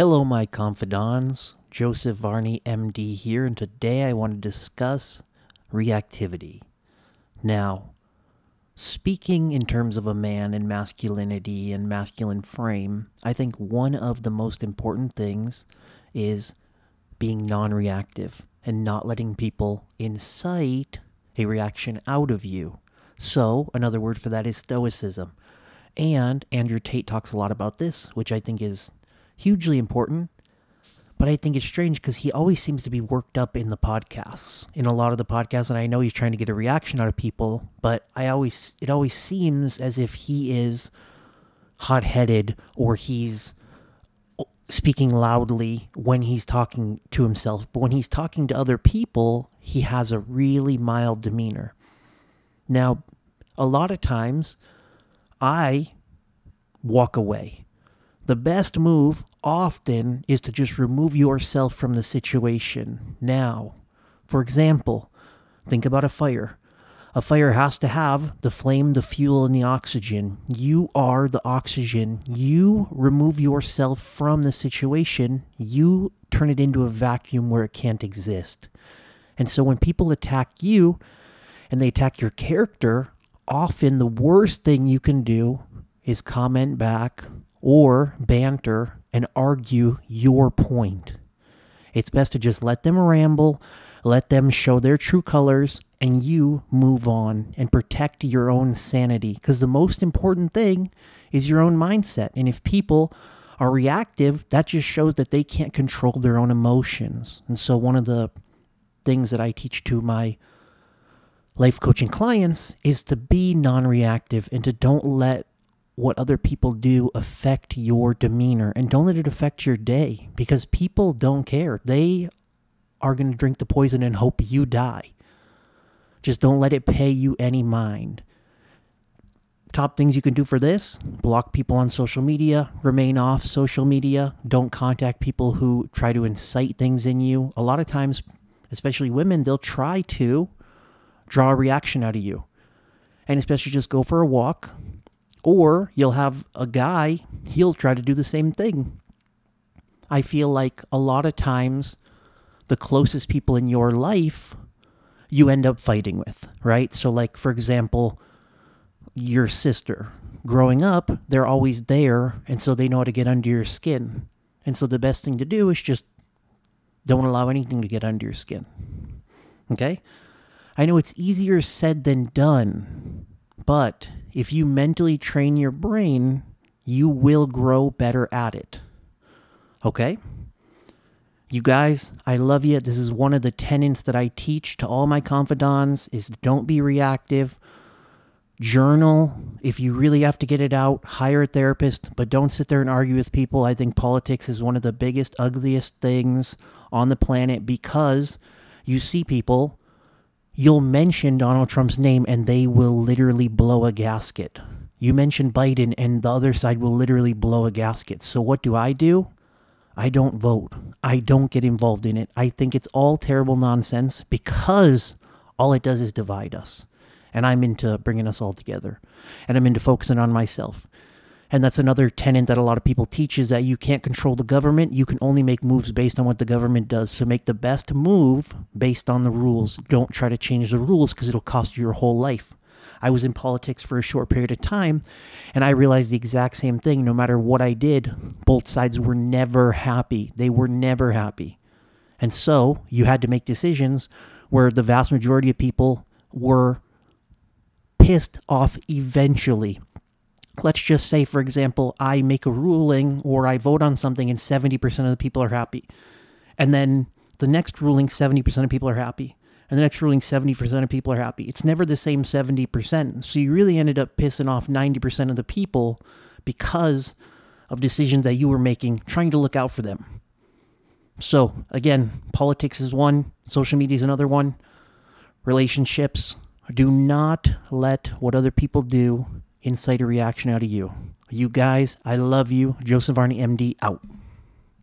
Hello, my confidants. Joseph Varney, MD, here, and today I want to discuss reactivity. Now, speaking in terms of a man and masculinity and masculine frame, I think one of the most important things is being non reactive and not letting people incite a reaction out of you. So, another word for that is stoicism. And Andrew Tate talks a lot about this, which I think is hugely important. But I think it's strange because he always seems to be worked up in the podcasts, in a lot of the podcasts, and I know he's trying to get a reaction out of people. But I always, it always seems as if he is hot-headed or he's speaking loudly when he's talking to himself. But when he's talking to other people, he has a really mild demeanor. Now, a lot of times, I walk away. The best move often is to just remove yourself from the situation now. For example, think about a fire. A fire has to have the flame, the fuel, and the oxygen. You are the oxygen. You remove yourself from the situation. You turn it into a vacuum where it can't exist. And so when people attack you and they attack your character, often the worst thing you can do is comment back or banter and argue your point. It's best to just let them ramble, let them show their true colors, and you move on and protect your own sanity. Because the most important thing is your own mindset. And if people are reactive, that just shows that they can't control their own emotions. And so, one of the things that I teach to my life coaching clients is to be non reactive and to don't let what other people do affect your demeanor and don't let it affect your day because people don't care. They are going to drink the poison and hope you die. Just don't let it pay you any mind. Top things you can do for this block people on social media, remain off social media, don't contact people who try to incite things in you. A lot of times, especially women, they'll try to draw a reaction out of you. And especially just go for a walk, or you'll have a guy, he'll try to do the same thing. I feel like a lot of times the closest people in your life you end up fighting with, right? So, like, for example, your sister. Growing up, they're always there, and so they know how to get under your skin. And so the best thing to do is just don't allow anything to get under your skin. Okay? I know it's easier said than done, but if you mentally train your brain, you will grow better at it. Okay? You guys, I love you. This is one of the tenets that I teach to all my confidants is don't be reactive. Journal. If you really have to get it out, hire a therapist, but don't sit there and argue with people. I think politics is one of the biggest, ugliest things on the planet because you see people you'll mention Donald Trump's name and they will literally blow a gasket. You mention Biden and the other side will literally blow a gasket. So what do I do? I don't vote. I don't get involved in it. I think it's all terrible nonsense because all it does is divide us. And I'm into bringing us all together. And I'm into focusing on myself. And that's another tenet that a lot of people teach is that you can't control the government. You can only make moves based on what the government does. So make the best move based on the rules. Don't try to change the rules because it'll cost you your whole life. I was in politics for a short period of time and I realized the exact same thing. No matter what I did, both sides were never happy. They were never happy. And so you had to make decisions where the vast majority of people were pissed off eventually let's just say, for example, I make a ruling or I vote on something and 70% of the people are happy. And then the next ruling, 70% of people are happy. And the next ruling, 70% of people are happy. It's never the same 70%. So you really ended up pissing off 90% of the people because of decisions that you were making, trying to look out for them. So again, politics is one, social media is another one, relationships. Do not let what other people do incite a reaction out of you. You guys, I love you. Joseph Varney, MD, out.